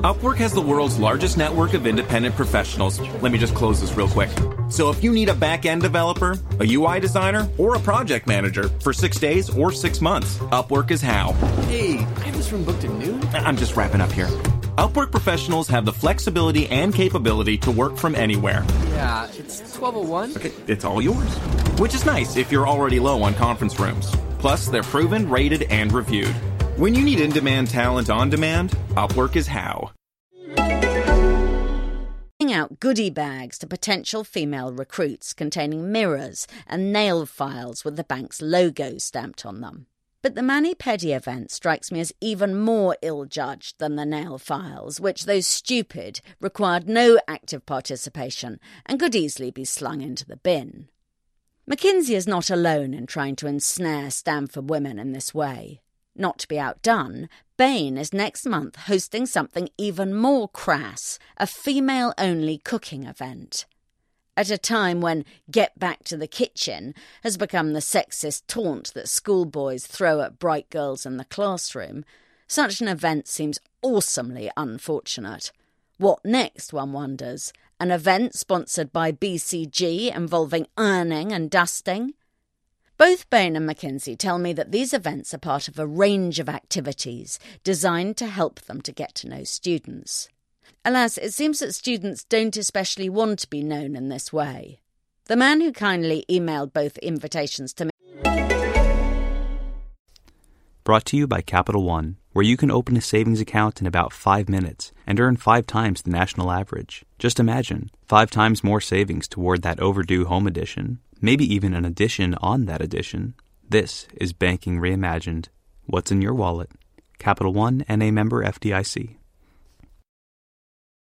Upwork has the world's largest network of independent professionals. Let me just close this real quick. So if you need a back-end developer, a UI designer, or a project manager for six days or six months, Upwork is how. Hey, I have this room booked at noon. I'm just wrapping up here. Upwork professionals have the flexibility and capability to work from anywhere. Yeah, it's 1201. Okay, it's all yours. Which is nice if you're already low on conference rooms. Plus, they're proven, rated, and reviewed. When you need in demand talent on demand, Upwork is how. out goodie bags to potential female recruits containing mirrors and nail files with the bank's logo stamped on them. But the Mani Pedi event strikes me as even more ill judged than the nail files, which, though stupid, required no active participation and could easily be slung into the bin. McKinsey is not alone in trying to ensnare Stanford women in this way. Not to be outdone, Bain is next month hosting something even more crass a female only cooking event. At a time when Get Back to the Kitchen has become the sexist taunt that schoolboys throw at bright girls in the classroom, such an event seems awesomely unfortunate. What next, one wonders? An event sponsored by BCG involving ironing and dusting? Both Bain and McKinsey tell me that these events are part of a range of activities designed to help them to get to know students. Alas, it seems that students don't especially want to be known in this way. The man who kindly emailed both invitations to me. Brought to you by Capital One, where you can open a savings account in about five minutes and earn five times the national average. Just imagine five times more savings toward that overdue home edition maybe even an addition on that addition. This is Banking Reimagined. What's in your wallet? Capital One and a member FDIC.